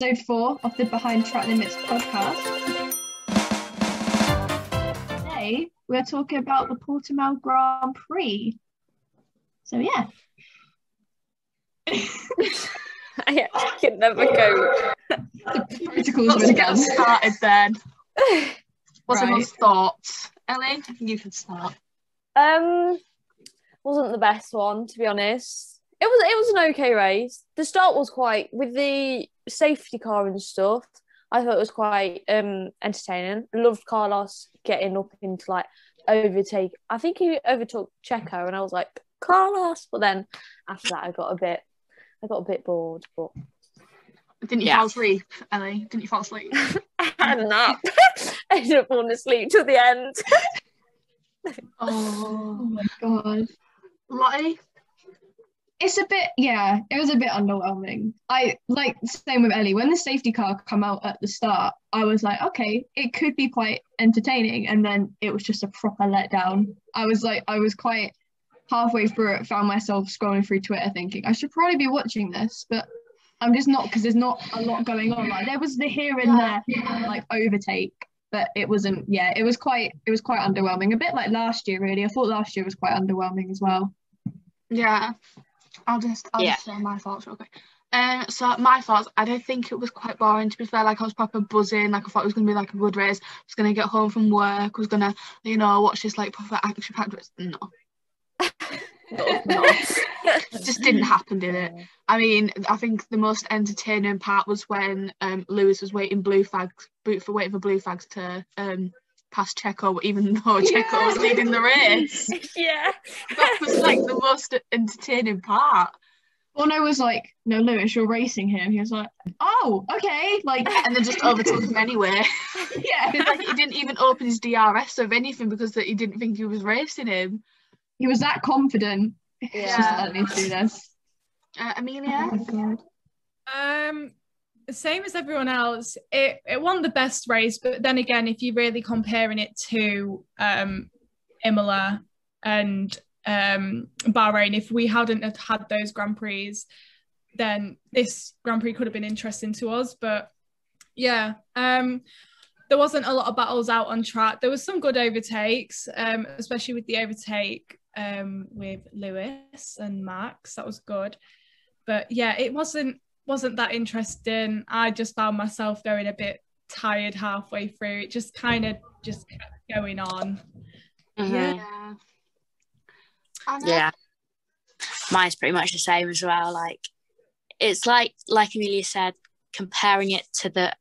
episode four of the Behind Track Limits podcast. Today, we're talking about the Portimao Grand Prix. So, yeah. I can never go. the protocols Let's get us started then. What's Right. everyone's thoughts? Ellie, you can start. Um, wasn't the best one to be honest. It was it was an okay race. The start was quite with the safety car and stuff. I thought it was quite um entertaining. Loved Carlos getting up into like overtake. I think he overtook Checo, and I was like Carlos. But then after that, I got a bit I got a bit bored. But Didn't you Yeah. fall asleep, Ellie? Didn't you fall asleep? I had a nap. I ended up falling asleep till the end. Oh Oh, my god. Lottie? It's a bit, yeah, it was a bit underwhelming. I like same with Ellie. When the safety car come out at the start, I was like, okay, it could be quite entertaining, and then it was just a proper letdown. I was like, I was quite halfway through it, found myself scrolling through Twitter thinking I should probably be watching this, but I'm just not because there's not a lot going on. Like there was the here and there like overtake, but it wasn't. Yeah, it was quite, it was quite underwhelming. A bit like last year, really. I thought last year was quite underwhelming as well. Yeah. I'll just I'll Yeah. just share my thoughts real quick. Um, so my thoughts, I don't think it was quite boring to be fair. Like I was proper buzzing. Like I thought it was gonna be like a good race. I was gonna get home from work. Was gonna, you know, watch this like proper action packed race. No, No, no, it just didn't happen, did it? I mean, I think the most entertaining part was when um Lewis was waiting blue flags, boot for waiting for blue flags to um pass Checo, even though Checo was leading the race. yeah. That was like the most entertaining part. Bono was like, "No, Lewis, you're racing him." He was like, "Oh, okay." Like, and then just overtook him anyway. yeah, like he didn't even open his DRS of anything because he didn't think he was racing him. he was that confident. It's just Yeah. let me do this. Uh, Amelia, Oh my god. Um, same as everyone else. It it won the best race, but then again, if you're really comparing it to um, Imola and um, Bahrain, if we hadn't have had those Grand Prix, then this Grand Prix could have been interesting to us. But yeah, um, there wasn't a lot of battles out on track. There was some good overtakes, um, especially with the overtake um, with Lewis and Max. That was good. But yeah, it wasn't wasn't that interesting. I just found myself going a bit tired halfway through. It just kind of just kept going on. Mm-hmm. Yeah. yeah. Anna? Yeah. Mine's pretty much the same as well. Like it's like like Amelia said, comparing it to the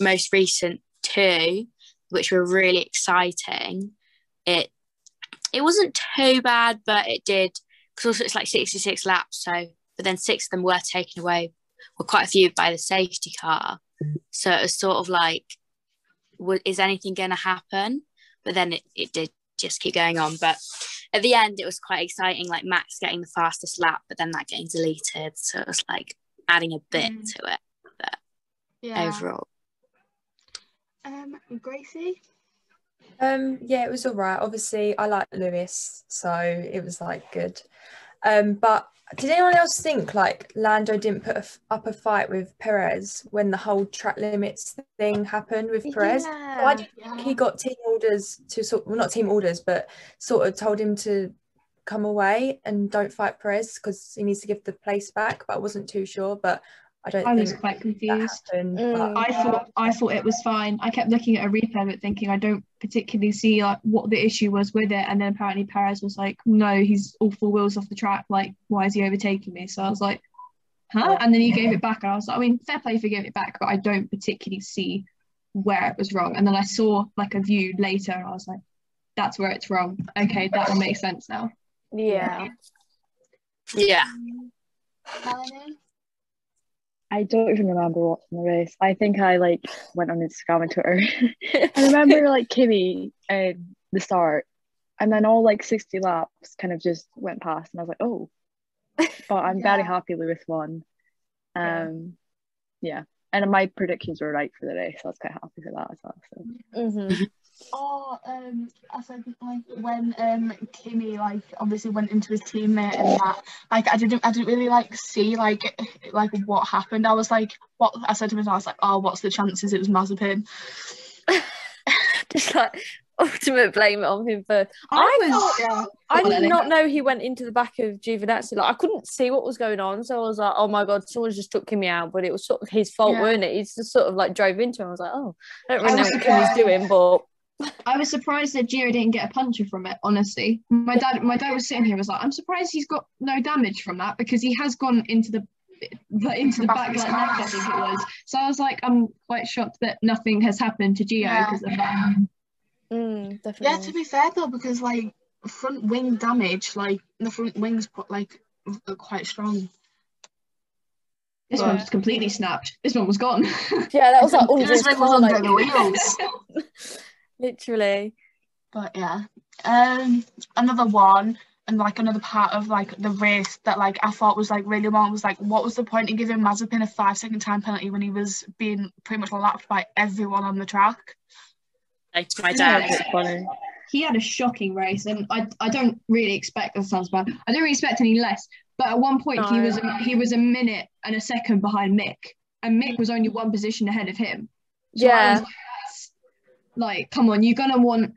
most recent two, which were really exciting, it it wasn't too bad, but it did because also it's like 66 laps, so but then six of them were taken away, well quite a few by the safety car. So it was sort of like, wa- is anything going to happen? But then it, it did just keep going on. But at the end, it was quite exciting, like Max getting the fastest lap, but then that getting deleted. So it was like adding a bit Mm. to it Yeah. overall. Um, Gracie. Um, yeah, it was all right. Obviously, I like Lewis, so it was like good. Um, but did anyone else think like Lando didn't put a f- up a fight with Perez when the whole track limits thing happened with Perez? Why do you Yeah. think he got team orders to sort well not team orders, but sort of told him to come away and don't fight Perez because he needs to give the place back? But I wasn't too sure. But I don't I was quite confused. happened. Mm. but- I thought I thought it was fine. I kept looking at a replay of it, thinking I don't particularly see like what the issue was with it. And then apparently Perez was like, "No, he's all four wheels off the track. Like, why is he overtaking me?" So I was like, "Huh?" And then he gave it back, and I was like, "I mean, fair play for giving it back, but I don't particularly see where it was wrong." And then I saw like a view later, and I was like, "That's where it's wrong. Okay, that will make sense now." Yeah. Yeah. Melanie. I don't even remember watching the race. I think I like went on Instagram and Twitter. I remember like Kimi at the start, and then all like 60 laps kind of just went past, and I was like, oh. But I'm very Yeah. happy Lewis won. Yeah. Um, yeah. And my predictions were right for the race. So I was quite happy for that as well. So Mm-hmm. Oh, um, I said like when um Kimi like obviously went into his teammate and that like I didn't I didn't really like see like like what happened. I was like what I said to myself I was like oh what's the chances it was Mazepin. Just like ultimate blame it on him for. I I was. Yeah. I did not know he went into the back of Giovinazzi. Like I couldn't see what was going on, so I was like, "Oh my god, someone's just took him out." But it was sort of his fault, Yeah. weren't it? He's just sort of like drove into him. I was like, "Oh, I don't really know what he's doing," but I was surprised that Gio didn't get a puncher from it. Honestly, my dad, my dad was sitting here was like, I'm surprised he's got no damage from that because he has gone into the into the Back back of his like left, I think it was. So I was like, I'm quite shocked that nothing has happened to Gio Yeah. because of that. Mm, Yeah, to be fair though, because like front wing damage, like the front wings put like are quite strong. This Yeah. one just completely snapped. This one was gone. yeah, that was like under This his was under like- the wheels. literally. But yeah, um, another one and like another part of like the race that like I thought was like really long was like what was the point in giving Mazepin a five second time penalty when he was being pretty much lapped by everyone on the track? Like to my dad. he had a shocking race, and I I don't really expect. That sounds bad. I don't really expect any less. But at one point, he No. was he was a minute and a second behind Mick, and Mick was only one position ahead of him. So Yeah. was like, like, come on, you're gonna want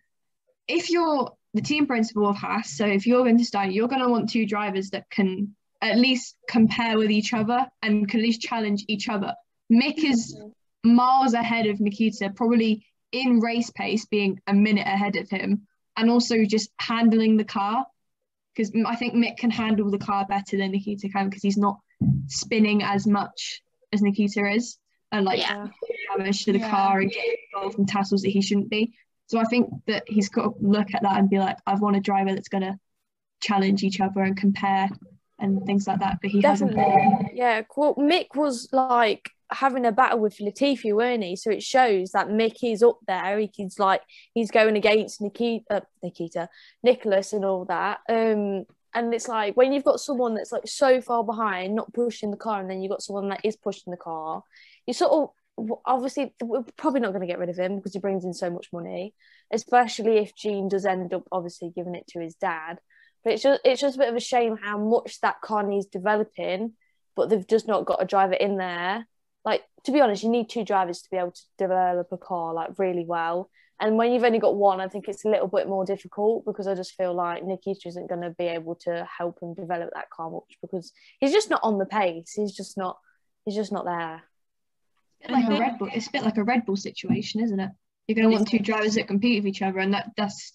if you're the team principal of Haas. So if you're going to start, you're gonna want two drivers that can at least compare with each other and can at least challenge each other. Mick is miles ahead of Nikita, probably in race pace, being a minute ahead of him, and also just handling the car. Because I think Mick can handle the car better than Nikita can because he's not spinning as much as Nikita is, and like Yeah. damage to the Yeah. car and getting involved in tassels that he shouldn't be. So I think that he's got to look at that and be like, I want a driver that's going to challenge each other and compare and things like that. But he hasn't. Definitely. Yeah. Well, Mick was like having a battle with Latifi, weren't he? So it shows that Mick is up there. He's like he's going against Nikita, uh, Nikita, Nicholas, and all that. Um, and it's like when you've got someone that's like so far behind, not pushing the car, and then you've got someone that is pushing the car, you sort of obviously we're probably not going to get rid of him because he brings in so much money, especially if Gene does end up obviously giving it to his dad. But it's just it's just a bit of a shame how much that car needs developing, but they've just not got a driver in there. Like to be honest, you need two drivers to be able to develop a car like really well. And when you've only got one, I think it's a little bit more difficult because I just feel like Nikita isn't going to be able to help him develop that car much because he's just not on the pace. He's just not. He's just not there. It's a bit like a Red Bull. It's a bit like a Red Bull situation, isn't it? You're going to want two drivers that compete with each other, and that that's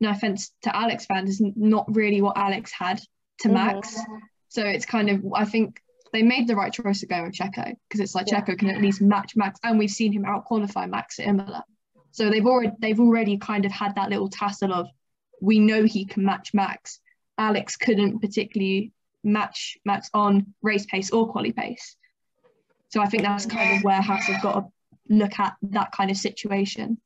no offense to Alex fans, is not really what Alex had to Mhm. Max. So it's kind of I think they made the right choice to go with Checo because it's like Yeah. Checo can at least match Max, and we've seen him out qualify Max at Imola. So they've already they've already kind of had that little tassel of we know he can match Max. Alex couldn't particularly match Max on race pace or quali pace. So I think that's kind of where Haas have got to look at that kind of situation.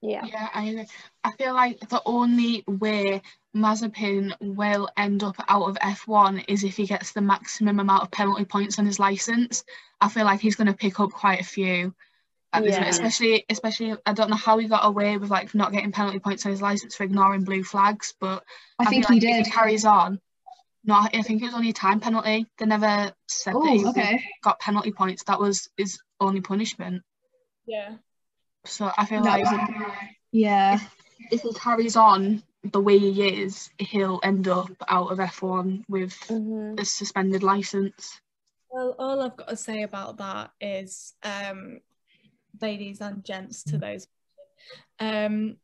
Yeah. Yeah, I agree. I feel like the only way Mazepin will end up out of F1 is if he gets the maximum amount of penalty points on his license. I feel like he's going to pick up quite a few. at this Yeah. Especially, especially, I don't know how he got away with like not getting penalty points on his license for ignoring blue flags, but I feel think like he if did. he carries on. No, I think it was only a time penalty. They never said that oh, he Oh, okay. got penalty points. That was his only punishment. Yeah. So I feel That like yeah. if he carries on the way he is, he'll end up out of F1 with Mhm. a suspended license. Well, all I've got to say about that is, um, ladies and gents, to those, um,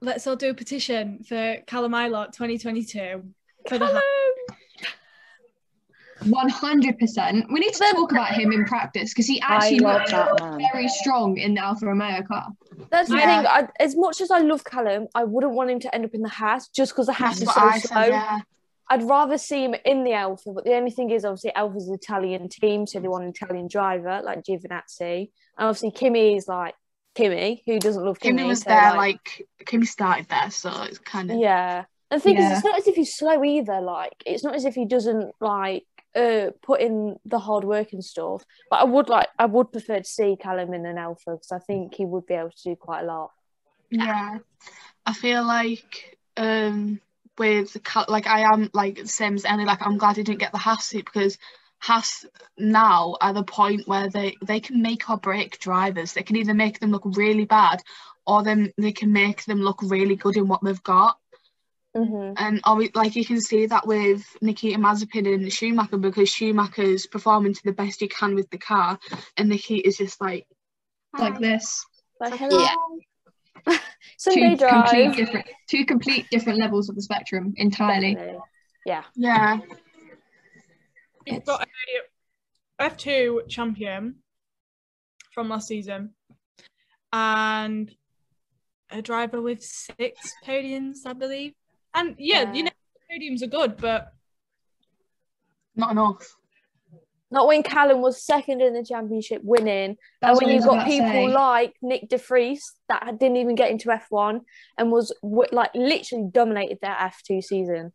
let's all do a petition for Callum Ilott 2022 for the One hundred percent. We need to Then- talk about him in practice because he actually love looked that man. very strong in the Alfa Romeo car. That's the Yeah. thing. I, as much as I love Callum, I wouldn't want him to end up in the Haas just because the Haas That's is so I slow. said, yeah. I'd rather see him in the Alfa, but the only thing is, obviously, Alfa's an Italian team, so they want an Italian driver like Giovinazzi. And obviously, Kimi is like Kimi, who doesn't love Kimi. Kimmy was so, there, like, Kimi started there, so it's kind of. yeah. And the thing Yeah. is, it's not as if he's slow either. Like, it's not as if he doesn't like uh, put in the hard work and stuff. But I would like, I would prefer to see Callum in an Alfa because I think he would be able to do quite a lot. Yeah, I feel like um with like I am like same as Ellie. Like I'm glad he didn't get the Haas seat because Haas now at the point where they they can make or break drivers. They can either make them look really bad or then they can make them look really good in what they've got. Hmm And are we, like you can see that with Nikita Mazepin and Schumacher because Schumacher's performing to the best he can with the car, and Nikita's just like like "Hi." this. Like, hello. Yeah. Sunday two complete drive. different, two complete different levels of the spectrum entirely. Definitely. Yeah. Yeah, We've got a F2 champion from last season and a driver with six podiums, I believe. And yeah, you know, podiums are good, but not enough. Not when Callum was second in the championship winning, That's and when you've got people say. like Nyck De Vries that didn't even get into F1 and was like literally dominated that F2 season,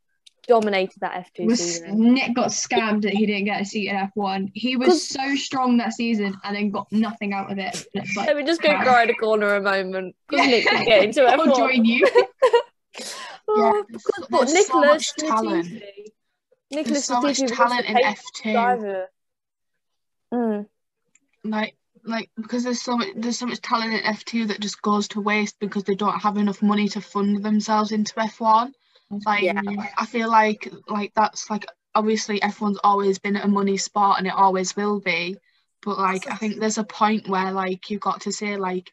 dominated that F2 was season. Nyck got scammed that he didn't get a seat in F1. He was so strong that season and then got nothing out of it. Like, Let me just go wow. cry in a corner a moment because Nyck could get into I'll F1. join you. Oh, there's because- but so Nicholas much talent. Nicholas so much Latifi was the talent in F2. driver. Mm. Like like because there's so much there's so much talent in F2 that just goes to waste because they don't have enough money to fund themselves into F1. Like Yeah. I feel like like that's like obviously F1's always been a money sport and it always will be. But like I think there's a point where like you've got to say like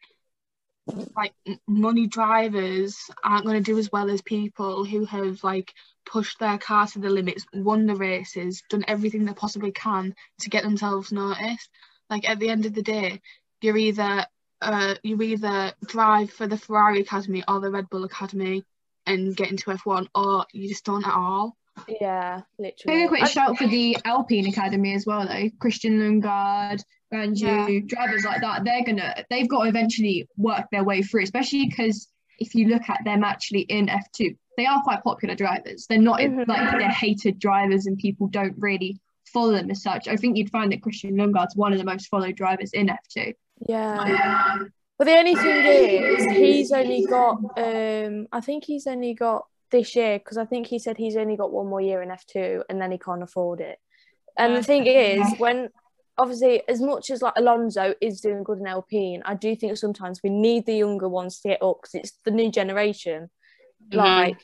like money drivers aren't going to do as well as people who have like pushed their car to the limits, won the races, done everything they possibly can to get themselves noticed. Like at the end of the day, you're either uh you either drive for the Ferrari Academy or the Red Bull Academy and get into F1 or you just don't at all. Yeah, literally. Maybe a quick shout for the Alpine Academy as well, though. Christian Lundgaard, Guanyu, Yeah. drivers like that. They're gonna, they've got to eventually work their way through, especially because if you look at them actually in F2, they are quite popular drivers. They're not Mhm. like they're hated drivers and people don't really follow them as such. I think you'd find that Christian Lundgaard's one of the most followed drivers in F2. Yeah. But the only thing is, he's only got. Um, I think he's only got this year because I think he said he's only got one more year in F two, and then he can't afford it. And the thing is, when obviously, as much as like Alonso is doing good in Alpine, I do think sometimes we need the younger ones to get up because it's the new generation. Mhm. Like,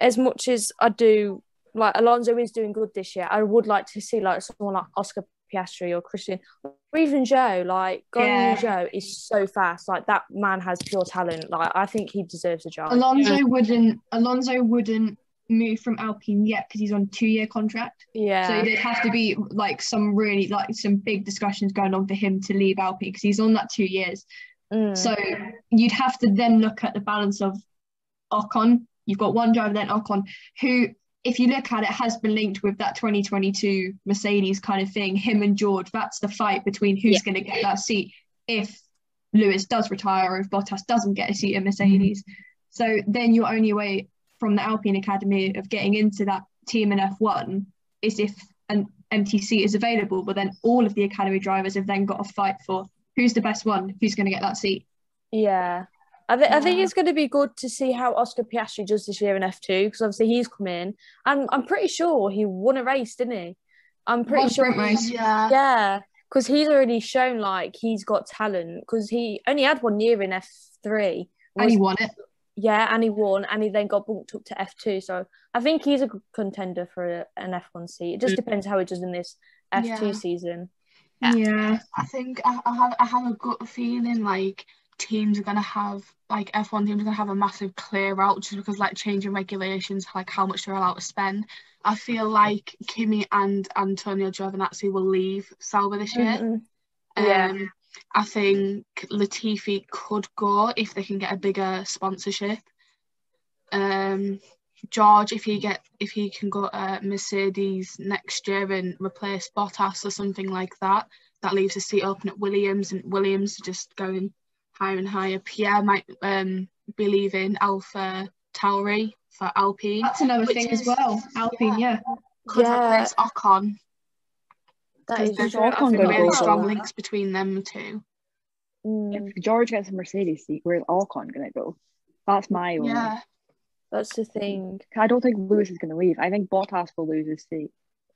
as much as I do, like Alonso is doing good this year, I would like to see like someone like Oscar Piastri or Christian or even Zhou. Like, Yeah. Guanyu Zhou is so fast. Like that man has pure talent. Like I think he deserves a job. Alonso wouldn't Alonso wouldn't move from Alpine yet because he's on two-year contract. Yeah. So there'd have to be like some really like some big discussions going on for him to leave Alpine because he's on that two years. Mm. So you'd have to then look at the balance of Ocon. You've got one driver then Ocon, who, if you look at it, has been linked with that 2022 Mercedes kind of thing. Him and George, that's the fight between who's Yeah. going to get that seat if Lewis does retire or if Bottas doesn't get a seat in Mercedes. Mm-hmm. So then your only way from the Alpine Academy of getting into that team in F1 is if an empty seat is available. But then all of the academy drivers have then got to fight for who's the best one, who's going to get that seat. Yeah. I, th- I think it's going to be good to see how Oscar Piastri does this year in F2 because obviously he's come in and I'm pretty sure he won a race, didn't he? I'm pretty One sure. sprint race. Yeah. Yeah, because he's already shown like he's got talent because he only had one year in F3. And he won it. yeah, and he won and he then got bumped up to F2. So I think he's a good contender for a, an F1 seat. It just mm. depends how he does in this F2 Yeah. season. Yeah. Yeah. I think I, I have I have a gut feeling like teams are gonna have like F1 teams are gonna have a massive clear out just because like changing regulations like how much they're allowed to spend. I feel like Kimi and Antonio Giovinazzi will leave Sauber this year. Mhm. Yeah. Um, I think Latifi could go if they can get a bigger sponsorship. Um, George, if he get if he can go to Mercedes next year and replace Bottas or something like that, that leaves a seat open at Williams, and Williams just going higher and higher. Pierre might um be leaving Alpha Tauri for Alpine. That's another Which thing as well. Alpine, yeah. Could Yeah. replace Ocon. That Because there's Ocon I think really for strong that. links between them two. Mm, If George gets a Mercedes seat, where's Ocon gonna go? That's my only. Yeah. that's the thing. I don't think Lewis is gonna leave. I think Bottas will lose his seat.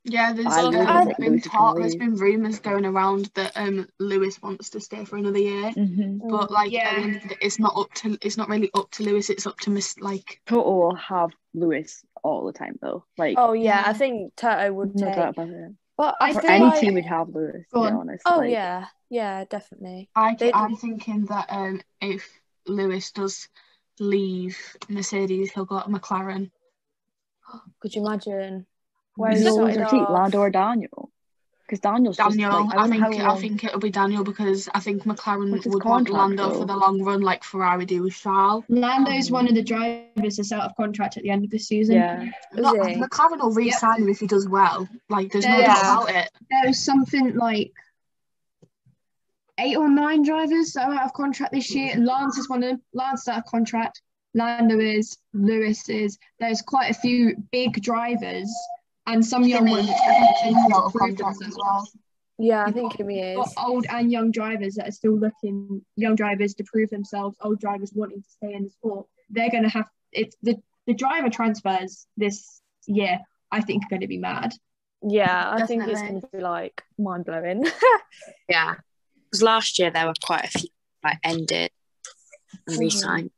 Yeah, there's I really um, been Lewis is gonna talk, there's leave. been rumours going around that um Lewis wants to stay for another year. Mm-hmm. But like Yeah. the end of the day, it's not up to it's not really up to Lewis, it's up to Miss like Toto will have Lewis all the time though. Like Oh yeah, I think Toto would no take. doubt about it. But I For For any like, team would have Lewis, to be honest. oh like, yeah, yeah, definitely. I They- I'm thinking that um if Lewis does leave Mercedes, he'll go to McLaren. Could you imagine? Where Who's he gonna lose started their seat, off? Lando or Daniel? Because Daniel's just Daniel, like, I, don't know think how I think it'll be Daniel because I think McLaren would want Lando though? for the long run like Ferrari do with Charles. Lando's um, one of the drivers that's out of contract at the end of the season. Yeah, Not. McLaren will re-sign him if he does well. Like there's no doubt about it. There's something like eight or nine drivers that are out of contract this year. Mm-hmm. Lance is one of them. Lance is out of contract. Lando is. Lewis is. There's quite a few big drivers and some young ones. that are looking to prove themselves. Yeah, I think Kimi got is. old and young drivers that are still looking young drivers to prove themselves old drivers wanting to stay in the sport they're going to have it's the the driver transfers this year i think are going to be mad Yeah, I think it's going to be like mind blowing. Yeah. Because last year there were quite a few like ended and Mhm. re-signed.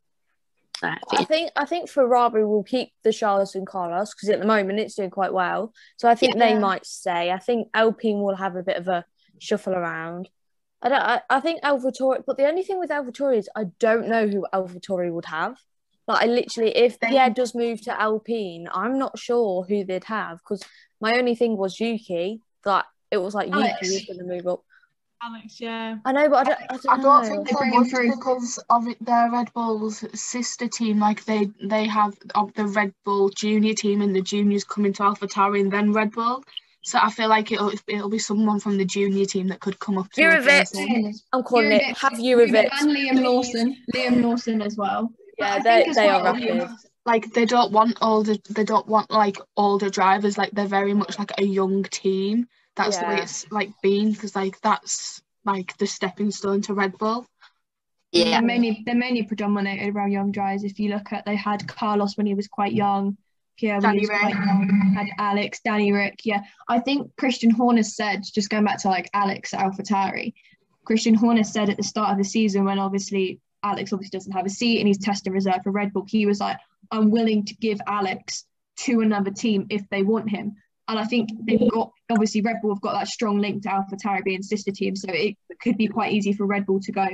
So I think I think Ferrari will keep the Charles and Carlos because at the moment it's doing quite well. So I think they might stay. I think Alpine will have a bit of a shuffle around. I don't. I, I think AlphaTauri, but the only thing with AlphaTauri is I don't know who AlphaTauri would have. Like I literally, if Pierre does move to Alpine, I'm not sure who they'd have because my only thing was Yuki. That it was like Alex. Yuki was going to move up. Alex, yeah. I know, but I don't. I don't, I don't know. think They they bring him through. because of it, their Red Bull's sister team. Like they they have of the Red Bull junior team, and the juniors coming to AlphaTauri and then Red Bull. So I feel like it'll it'll be someone from the junior team that could come up to You're a replace vet. I'm calling it. Eurovic- Have you a Eurovic bit? and liam lawson liam lawson as well Yeah, think they as they are rapid. Like they don't want older they don't want like older drivers. Like they're very much like a young team. That's the way it's like been because like that's like the stepping stone to Red Bull. yeah. They're mainly they're mainly predominated around young drivers. If you look at, they had Carlos when he was quite young, Pierre when Danny he was Rick. quite young, had Alex, Danny Ric. Yeah, I think Christian Horner said, just going back to like Alex at AlphaTauri, Christian Horner said at the start of the season when obviously Alex obviously doesn't have a seat and he's testing reserve for Red Bull, he was like, I'm willing to give Alex to another team if they want him. And I think they've got obviously Red Bull have got that strong link to Alpha AlphaTauri being sister team, so it could be quite easy for Red Bull to go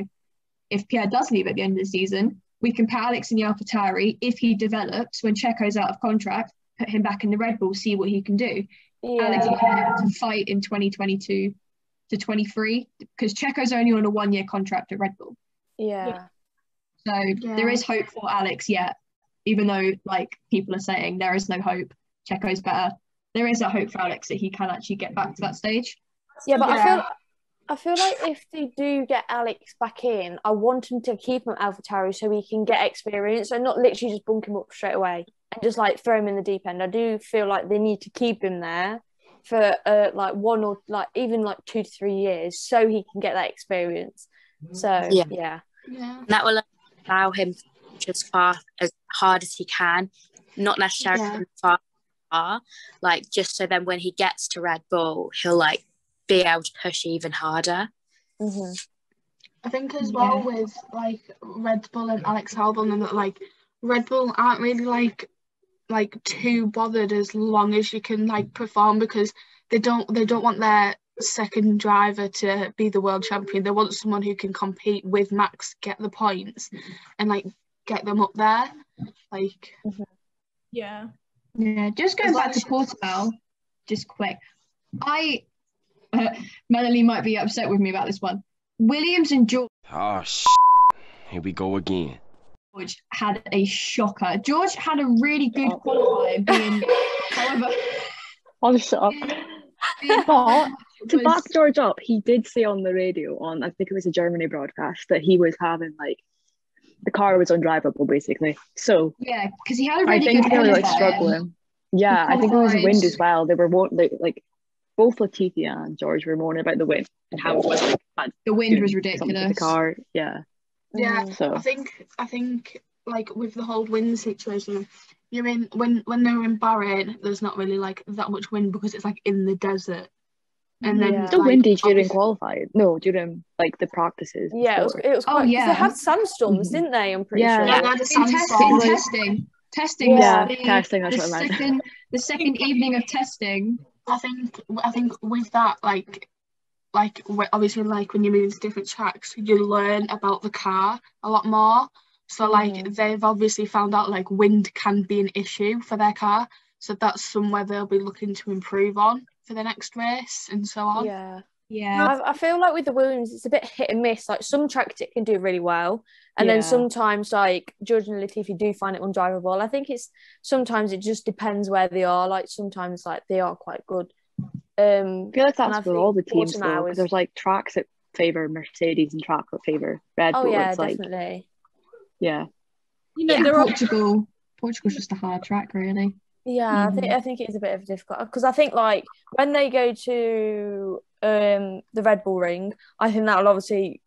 if Pierre does leave at the end of the season, we can put Alex in the AlphaTauri. If he develops when Checo's out of contract, put him back in the Red Bull, see what he can do. Alex Yeah, will be able to fight in 2022 to 23 because Checo's only on a one year contract at Red Bull. yeah. So there is hope for Alex yet, even though like people are saying there is no hope. Checo's better. There is a hope for Alex that he can actually get back to that stage. Yeah, but I feel I feel like if they do get Alex back in, I want him to keep him at AlphaTauri so he can get experience and not literally just bunk him up straight away and just like throw him in the deep end. I do feel like they need to keep him there for uh, like one or like even like two to three years so he can get that experience. So Yeah. yeah, Yeah. That will allow him to push as far as hard as he can, not necessarily Yeah. far, far, like just so then when he gets to Red Bull, he'll like be able to push even harder. hmm I think as well with like Red Bull and Alex Albon and that like Red Bull aren't really like like too bothered as long as you can like perform because they don't they don't want their second driver to be the world champion. They want someone who can compete with Max, get the points and like get them up there. Like Yeah. Yeah, just going back to as- Portimao, just quick. I, uh, Melanie might be upset with me about this one. Williams and George Oh, sh- here we go again. George had a shocker. George had a really good Oh. qualifying, being, however, I'll shut up. But to back George up, he did say on the radio on I think it was a Germany broadcast that he was having like the car was undrivable basically. So yeah, because he had a really think good they were like struggling. Yeah, I think it was wind as well. They were won't like both Latifi and George were moaning about the wind and how it was like bad The wind was doing something to ridiculous. the car. Yeah. Yeah. So I think I think like with the whole wind situation, you're in when when they were in Bahrain, there's not really like that much wind because it's like in the desert. And then Yeah. still like, windy during obviously- qualifying. No, during like the practices. Yeah, it was, before. it was Oh, yeah. They had sandstorms, Mhm. didn't they? I'm pretty Yeah. sure. Yeah, they had a In testing, sandstorm. testing, testing. Yeah, the, testing, that's the what I meant. second, the second evening of testing. I think I think with that like like obviously like when you move into different tracks, you learn about the car a lot more. So like they've obviously found out like wind can be an issue for their car. So that's somewhere they'll be looking to improve on for the next race and so on. Yeah. Yeah. I, I feel like with the Williams, it's a bit hit and miss. Like some tracks it can do really well, and Yeah. then sometimes like George if you do find it undrivable. I think it's sometimes it just depends where they are. Like sometimes like they are quite good. Um, I feel like that's with think all the teams autumn though, hours- because there's like tracks that favor Mercedes and tracks that favor Red Bull. oh yeah, it's like definitely. yeah, You know, Yeah, there are Portugal. Portugal's just a hard track, really. Yeah, I think I think it is a bit of a difficult because I think like when they go to um the Red Bull Ring, I think that'll obviously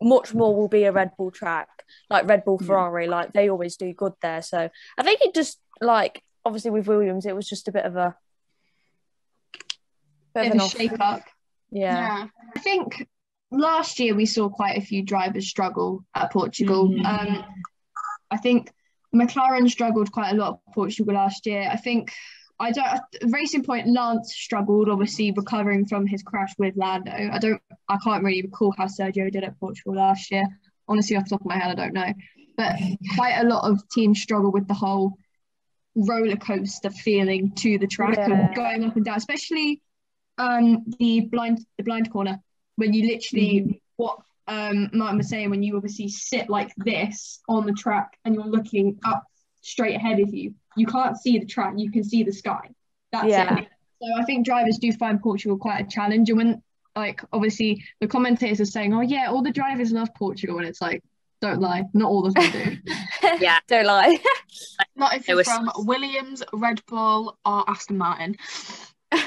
much more will be a Red Bull track, like Red Bull Yeah. Ferrari, like they always do good there. So I think it just like obviously with Williams, it was just a bit of a bit Bit of a shake up. Yeah, I think last year we saw quite a few drivers struggle at Portugal. Mhm. Um, I think McLaren struggled quite a lot at Portugal last year. I think I don't Racing Point Lance struggled, obviously recovering from his crash with Lando. I don't I can't really recall how Sergio did at Portugal last year. Honestly, off the top of my head, I don't know. But quite a lot of teams struggle with the whole roller coaster feeling to the track Yeah. of going up and down, especially um the blind the blind corner when you literally what um Martin was saying when you obviously sit like this on the track and you're looking up straight ahead of you you can't see the track you can see the sky that's Yeah. it so I think drivers do find Portugal quite a challenge and when like obviously the commentators are saying oh yeah all the drivers love Portugal and it's like don't lie not all of them do Yeah. don't lie. Not if you're from Williams, Red Bull, or Aston Martin. I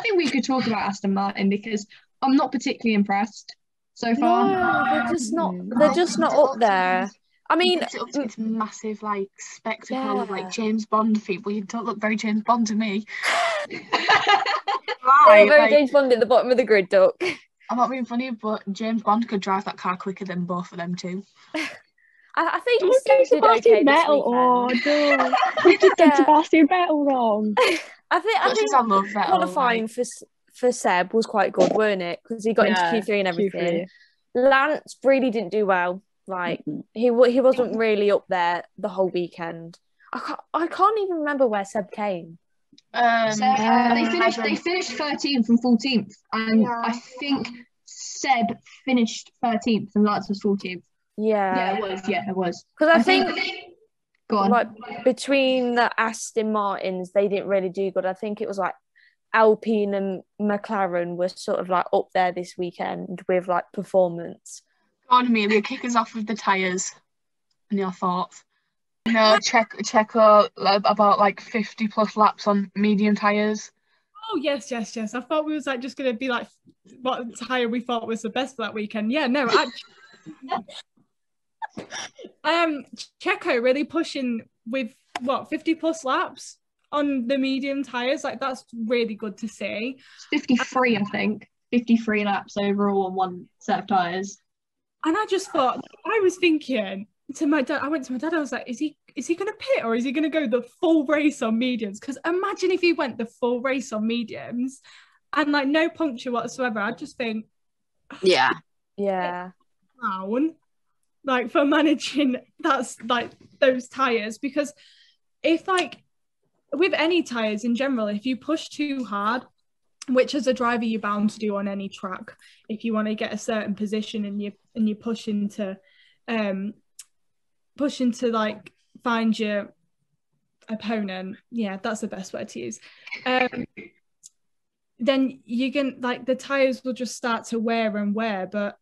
think we could talk about Aston Martin because I'm not particularly impressed so far no, they're just not. Mm. They're just not up there. I mean, It's its massive like spectacle of like James Bond people. You don't look very James Bond to me. they're very like, James Bond at the bottom of the grid, Duck. I'm not being funny, but James Bond could drive that car quicker than both of them too. I, I think Don't get did okay Sebastian this Vettel. Oh no, we just did Yeah. Sebastian Vettel wrong. I think I Much think as I love Vettel, qualifying like, for S- for Seb was quite good, weren't it? Because he got Yeah, into Q3 and everything. Q3. Lance really didn't do well. Like Mhm. he wa- he wasn't really up there the whole weekend. I can't I can't even remember where Seb came. um, So, uh, they finished. They finished 13th from 14th, and Yeah. I think Seb finished 13th, and Lance was 14th. Yeah, Yeah, it was. Yeah, it was. because I think Go on. like between the Aston Martins, they didn't really do good. I think it was like Alpine and McLaren were sort of like up there this weekend with like performance. Go on, Amelia, kick us off with the tyres and your thoughts. No, check Checo uh, about like 50 plus laps on medium tyres. Oh yes, yes, yes. I thought we was like just gonna be like what tire we thought was the best for that weekend. Yeah, no, actually. um Checo really pushing with what 50 plus laps on the medium tires. Like that's really good to see. It's 53, I think. 53 laps overall on one set of tyres. And I just thought I was thinking to my dad, I went to my dad, I was like, is he is he gonna pit or is he gonna go the full race on mediums? Because imagine if he went the full race on mediums and like no puncture whatsoever. I just think Yeah. Yeah. down like for managing that's like those tires because if like with any tires in general if you push too hard which as a driver you're bound to do on any track if you want to get a certain position and you and you push into um push into like find your opponent yeah that's the best word to use um then you can like the tires will just start to wear and wear but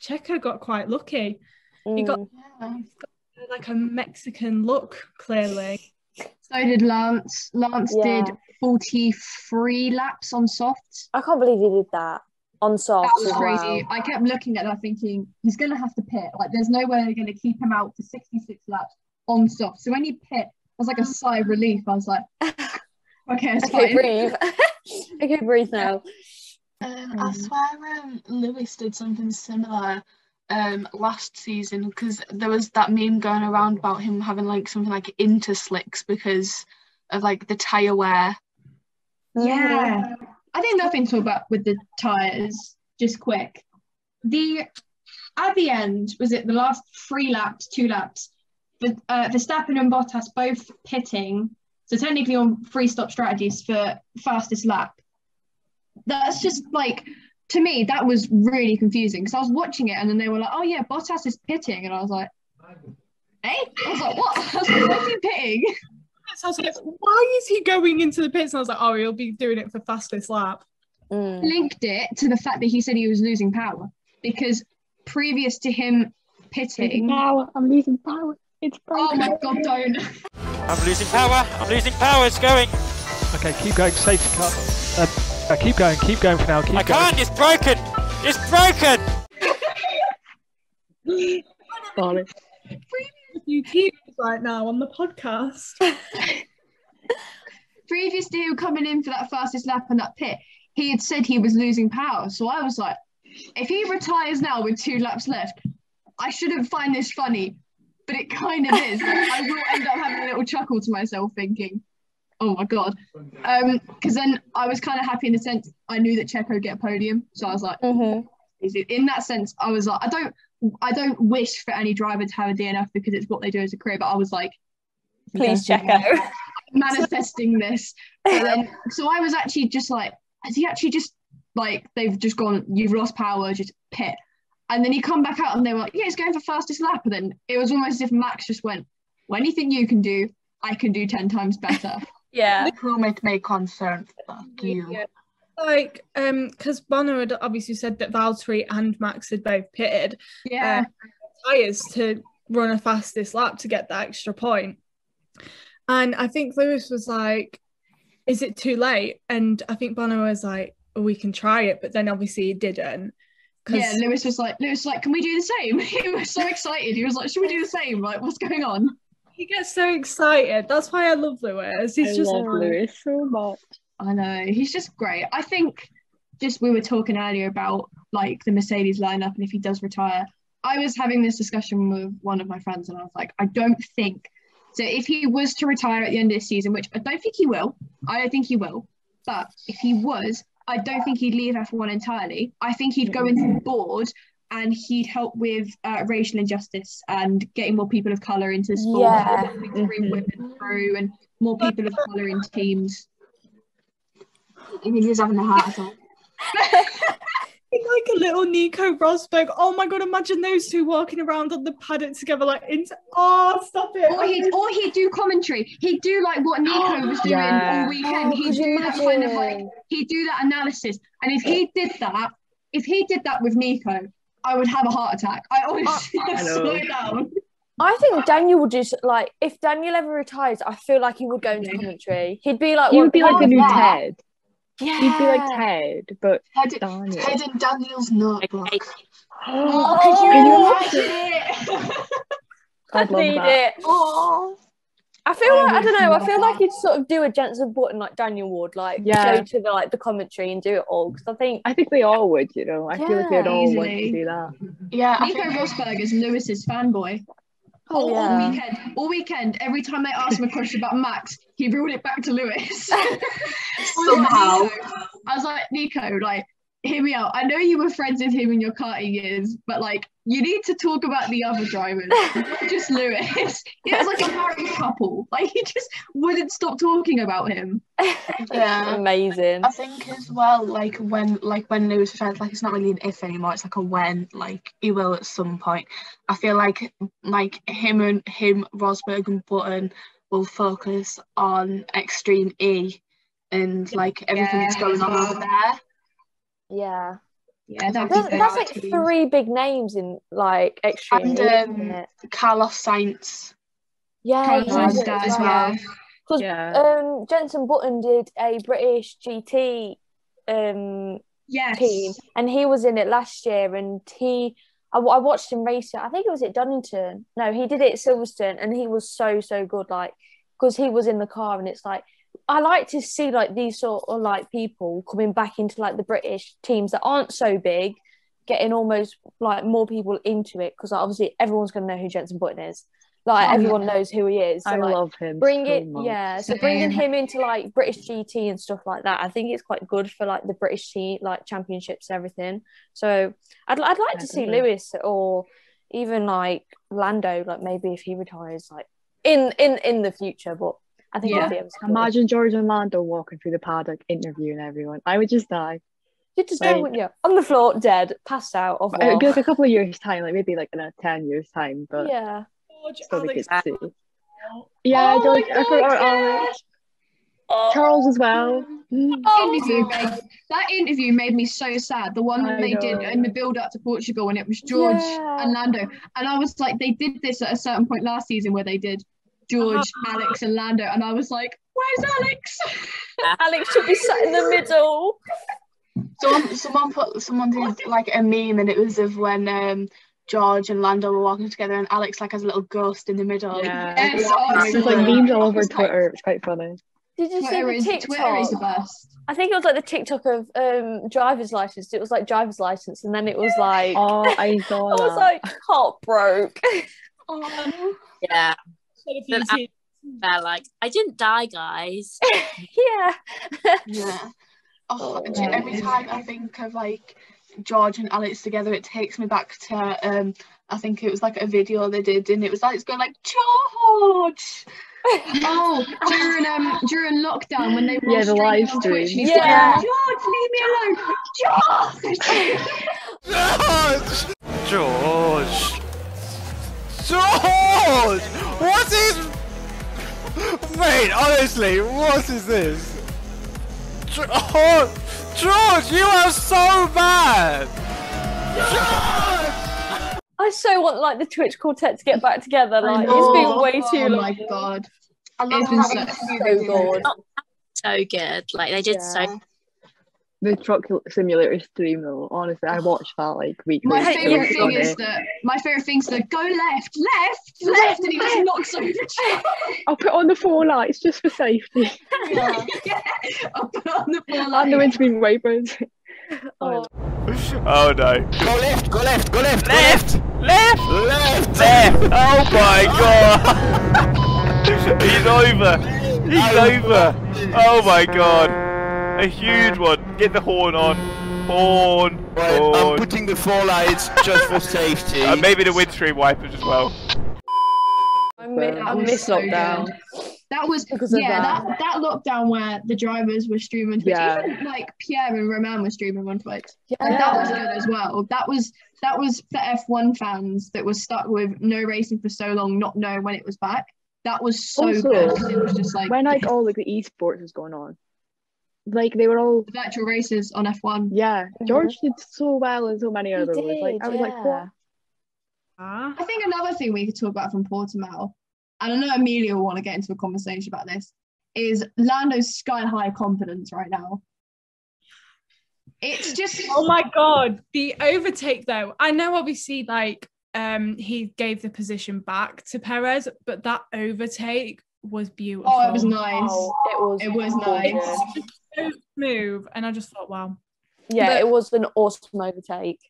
Checo got quite lucky. He got Mm. Yeah. like a Mexican look, clearly. So did Lance. Lance Yeah. did 43 laps on softs. I can't believe he did that on soft That was crazy. well. I kept looking at that thinking he's going to have to pit. Like, there's no way they're going to keep him out for 66 laps on soft. So when he pit, it was like a sigh of relief. I was like, okay, it's Okay, fine. breathe. okay, breathe now. Um, I swear um, Lewis did something similar um, last season because there was that meme going around about him having like something like interslicks because of like the tyre wear. Yeah. I think nothing to talk about with the tyres, just quick. The at the end, was it the last three laps, two laps, the uh, Verstappen and Bottas both pitting, so technically on free stop strategies for fastest lap. That's just like to me, that was really confusing because I was watching it and then they were like, Oh yeah, Bottas is pitting, and I was like, Hey? I was like, What? I was like, What's he pitting? So I was like, why is he going into the pits? And I was like, oh, he'll be doing it for fastest lap. Mm. linked it to the fact that he said he was losing power because previous to him Losing pitting. power. I'm losing power. It's broken. Oh my god, don't. I'm losing power. I'm losing power. It's going. Okay, keep going. Safety car. Um, uh, keep going. Keep going for now. Keep I going. can't. It's broken. It's broken. Sorry. A few right now on the podcast. previous to him coming in for that fastest lap in that pit, he had said he was losing power. So I was like, if he retires now with two laps left, I shouldn't find this funny, but it kind of is. I will end up having a little chuckle to myself thinking, oh my god. Um, because then I was kind of happy in the sense I knew that Checo would get a podium. So I was like, Mhm. in that sense, I was like, I don't I don't wish for any driver to have a DNF because it's what they do as a career, but I was like, Please check out. manifesting this. And then, so I was actually just like, has he actually just like they've just gone, you've lost power, just pit. And then he come back out and they were like, yeah, he's going for fastest lap. And then it was almost as if Max just went, well, anything you can do, I can do 10 times better. Yeah. Plummet may concern. Fuck you. Yeah. Like, um, because Bono had obviously said that Valtteri and Max had both pitted yeah. tyres to run a fastest lap to get that extra point. And I think Lewis was like, is it too late? And I think Bono was like, oh, we can try it, but then obviously he didn't Yeah, Lewis was like, Lewis was like, can we do the same? He was so excited. He was like, should we do the same? Like, what's going on? He gets so excited. That's why I love Lewis. He's I just love Lewis so much. I know he's just great. I think just we were talking earlier about like the Mercedes lineup and if he does retire. I was having this discussion with one of my friends and I was like, I don't think so. If he was to retire at the end of the season, which I don't think he will, I don't think he will. But if he was, I don't think he'd leave F1 entirely. I think he'd go into the board and he'd help with uh, racial injustice and getting more people of color into sport, Yeah. helping bring women through and more people of color in teams. I he's having a heart attack. like a little Nico Rosberg. Oh my god, imagine those two walking around on the paddock together, like into oh stop it. Or he'd, or he'd do commentary. He'd do like what Nico was doing Yeah. all weekend. Oh, he'd do that kind of like he'd do that analysis. And if he did that, if he did that with Nico, I would have a heart attack. I honestly I know. slow down. I think Daniel would just like if Daniel ever retires, I feel like he would go into commentary. He'd be like he'd be like the new. Ted. Yeah. He'd be like Ted, but Ted, Daniel. Ted in Daniel's notebook. Oh, could could you you imagine it? I'd I love need that. it. Oh, I feel I like I um, don't know. I love feel like that. he'd sort of do a Jenson Button like Daniel Ward, like Yeah. go to the like the commentary and do it all. Because I think I think they all would, you know. I feel like they'd Yeah. all want to do that. yeah. I Nico think, Rosberg is Lewis's fanboy. Oh, all, yeah. all weekend, all weekend, every time they asked him a question about Max, he ruled it back to Lewis. Somehow. I was like, Nico, like, hear me out. I know you were friends with him in your karting years, but like, you need to talk about the other drivers, not just Lewis. He was like a married couple. Like, he just wouldn't stop talking about him. Yeah. amazing. I think as well, like when like when Lewis retires, like it's not really an if anymore. It's like a when. Like he will at some point. I feel like like him and him, Rosberg and Button will focus on Extreme E and like everything that's going on over there. Yeah, Yeah, that'd that's, that's like teams. three big names in like extreme. And, um. Carlos Sainz Yeah, Carlos he Sainz as as well. well. Because Yeah. um, Jenson Button did a British GT um, Yes. team, and he was in it last year. And he, I, I watched him race it. I think it was at Donington. No, he did it at Silverstone, and he was so so good. Like because he was in the car, and it's like I like to see like these sort of like people coming back into like the British teams that aren't so big, getting almost like more people into it because obviously everyone's going to know who Jenson Button is. Like Oh, everyone yeah. knows who he is. So, I like, love him. bring so it much. yeah so bringing him into like british gt and stuff like that i think it's quite good for like the british team like championships and everything so i'd, I'd like to see lewis or even like lando like maybe if he retires like in in in the future but i think Yeah. it'd be able to. Imagine George and Lando walking through the paddock interviewing everyone. I would just die. you'd just like- go wouldn't you on the floor dead passed out of It would be like a couple of years time, like maybe like in a ten years time, but yeah George, still be good Alex, to. Yeah, Oh George, my I forgot God, Alex. Charles as well. Mm. interview made, that interview made me so sad. The one I they did in the build up to Portugal when it was George Yeah. and Lando. And I was like, they did this at a certain point last season where they did George, Alex, and Lando. And I was like, where's Alex? alex should be sat in the middle Someone, someone put someone did like a meme and it was of when um George and Lando were walking together and Alex like has a little ghost in the middle. Yeah. Yes, oh, There's like memes all over It's like- Twitter. It's quite funny. did you see Twitter the is, tiktok Twitter is the best. I think it was like the TikTok of um driver's license. It was like driver's license, and then it was like Oh, I saw I was that. like heartbroke. Yeah. Said a few Then I- They're like, I didn't die, guys. yeah. Yeah. Oh, Oh, every time I think of like George and Alex together, it takes me back to um I think it was like a video they did and it was like it's going like George. Oh, during um during lockdown when they were Yeah, the live streaming on Twitch, stream. he's Yeah. like, George, leave me alone. George. George! George! What is. Mate, honestly, what is this? George! Oh, George, you are so bad! George! I so want like the Twitch quartet to get back together. Like it's been way too Oh long. my god. I love It's been so- So good. So good. Like, they did so Yeah. The truck simulator stream though, honestly, I watched that like weekly. My favorite thing funny. is that my favorite thing is that go left, left, left, and he just knocks over. George. I'll put on the four lights just for safety. yeah, I'll put on the floor and like the windscreen wipers. Oh. Oh no. Go left, go left, go left, left! Left! Left! Left! Oh my god! He's over! He's over! Oh my god! A huge uh. one! Get the horn on! Horn! Right, I'm putting the four lights just for safety. And maybe the windscreen wipers as well. I uh, miss, I miss so lockdown. That was Because of yeah, that. that. that lockdown where the drivers were streaming Twitch. Yeah. Even like Pierre and Roman were streaming on Twitch. Yeah. And that was good as well. That was that was for F1 fans that were stuck with no racing for so long, not knowing when it was back. That was so Also, good. 'cause It was just like when like all like the esports was going on, like they were all the virtual races on F1. yeah. George did so well and so many other others. Like I was like, what? Ah. I think another thing we could talk about from Portimao, and I know Amelia will want to get into a conversation about this, is Lando's sky high confidence right now. It's just Oh my god, the overtake though. I know obviously like um he gave the position back to Perez, but that overtake was beautiful. oh, it was nice. Oh, it was. It was gorgeous. nice. so smooth, and I just thought, wow. Yeah, But- it was an awesome overtake.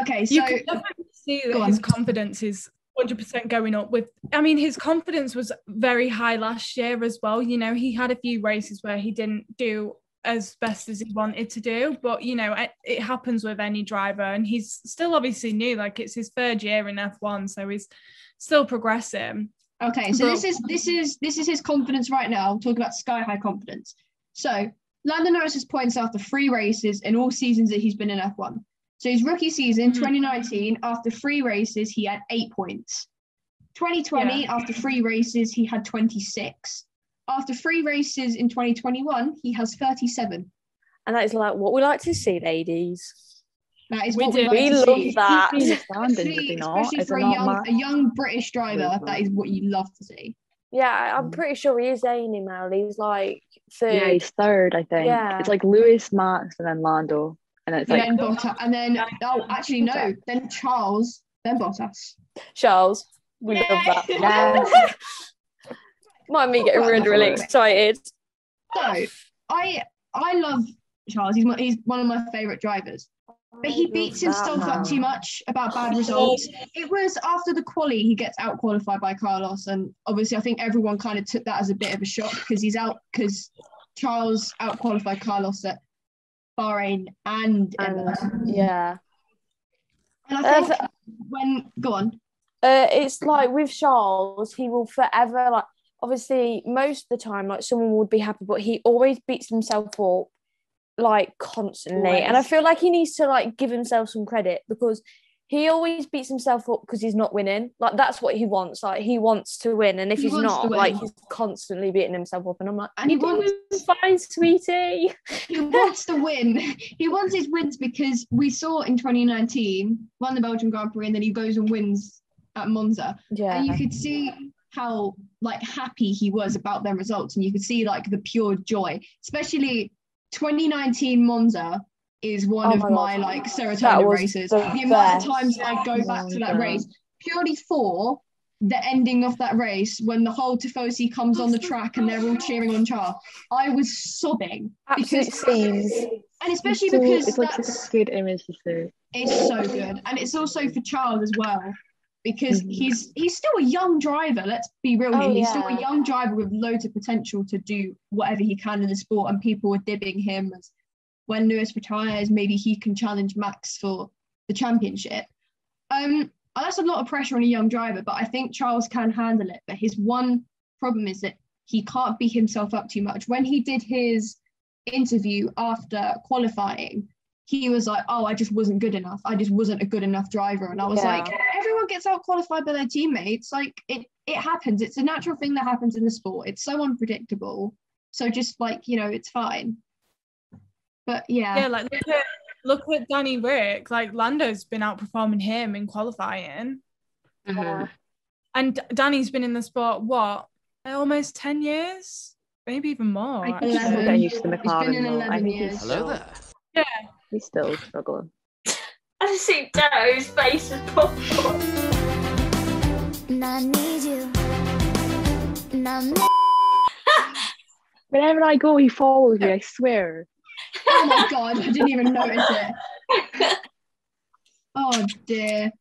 Okay, so You so can definitely see that his confidence is 100% going up with I mean his confidence was very high last year as well you know he had a few races where he didn't do as best as he wanted to do but you know it, it happens with any driver and he's still obviously new like it's his third year in F1 so he's still progressing Okay, so this is this is this is his confidence right now. I'm talking about sky high confidence. So Lando Norris's points after three races in all seasons that he's been in F1. So his rookie season, Mhm. 2019, after three races, he had eight points. 2020, after three races, he had 26. After three races in 2021, he has 37. And that is like what we like to see, ladies. That is We what do. we like We to love see. that. Keep seeing the standards, Especially, not? especially for a young, Matt? a young British driver, that is what you love to see. Yeah, I- I'm pretty sure he is Daily Mail. He's like third. Yeah, he's third, I think. Yeah. It's like Lewis, Max, and then Lando. And then it's And like then Bottas, and then oh, actually no, then Charles, then Bottas. Charles. We love that. Yeah. Mind me getting really, really excited. So I I love Charles. He's my, he's one of my favorite drivers. But he beats himself up too much about bad results. It was after the quali he gets out qualified by Carlos, and obviously I think everyone kind of took that as a bit of a shock because he's out because Charles out qualified Carlos at Bahrain and Imola. Yeah. And I Uh, think when go on, Uh, it's like with Charles, he will forever like. Obviously, most of the time, like someone would be happy, but he always beats himself up, like constantly. And I feel like he needs to like give himself some credit because he always beats himself up because he's not winning. Like that's what he wants. Like he wants to win, and if He he's not, like he's constantly beating himself up. And I'm like, And he wants- fine, sweetie. he wants to win. He wants his wins because we saw in 2019 won the Belgian Grand Prix and then he goes and wins at Monza. Yeah. And you could see how like happy he was about their results and you could see like the pure joy especially 2019 monza is one Oh of my my like serotonin races the the amount of times i go oh back to that race purely for the ending of that race when the whole Tifosi comes on the track and they're all cheering on Char. I was sobbing Absolute because scenes. and especially it's so- because it's like such a good image to see. it's so good, and it's also for Charles as well because Mhm. he's he's still a young driver. Let's be real here. Oh, he's still a young driver with loads of potential to do whatever he can in the sport, and people are dibbing him as when Lewis retires, maybe he can challenge Max for the championship. Um, and that's a lot of pressure on a young driver, but I think Charles can handle it. But his one problem is that he can't beat himself up too much. When he did his interview after qualifying, he was like, "Oh, I just wasn't good enough. I just wasn't a good enough driver." And I was Yeah. like, "Everyone gets out qualified by their teammates. Like it, it happens. It's a natural thing that happens in the sport. It's so unpredictable. So just like you know, it's fine." But yeah, Yeah, like look at look at Danny Ric. Like Lando's been outperforming him in qualifying, Mhm. and Danny's been in the sport what almost ten years, maybe even more. I think he's still actually. getting used to the It's been in 11 years. Hello there. Yeah. He's still struggling. I just see Dano's face is pop And I need you. And I need Whenever I go, he follows me. I swear. oh my god, I didn't even notice it. Oh dear.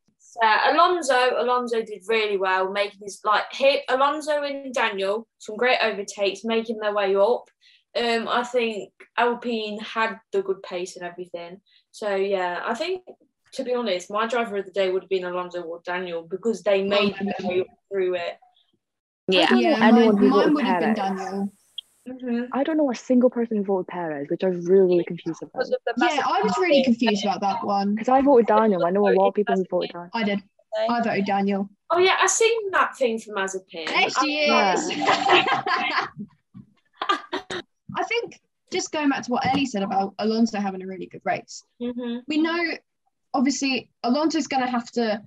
Uh, Alonso, Alonso did really well, making his like hit Alonso and Daniel some great overtakes, making their way up. Um, I think Alpine had the good pace and everything. So yeah, I think to be honest, my driver of the day would have been Alonso or Daniel because they made their way through it. Yeah. Yeah, anyone mine, who mine would have been Perez. Daniel. I don't know a single person who voted Perez, which I was really, really confused about. Because of the Yeah, I was really confused about that one. Because I voted Daniel. I know a lot of people who voted Daniel. I did. I voted Daniel. Oh yeah, I seen that thing from Mazepin. There she is. I think just going back to what Ellie said about Alonso having a really good race. hmm We know, obviously, Alonso's going to have to.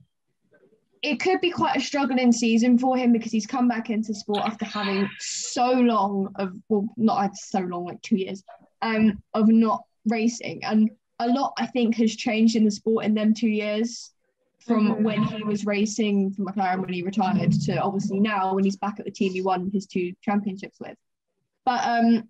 It could be quite a struggling season for him because he's come back into sport after having so long of, well, not so long, like two years, um, of not racing, and a lot I think has changed in the sport in them two years from Mhm. when he was racing for McLaren when he retired to obviously now when he's back at the team he won his two championships with. But um,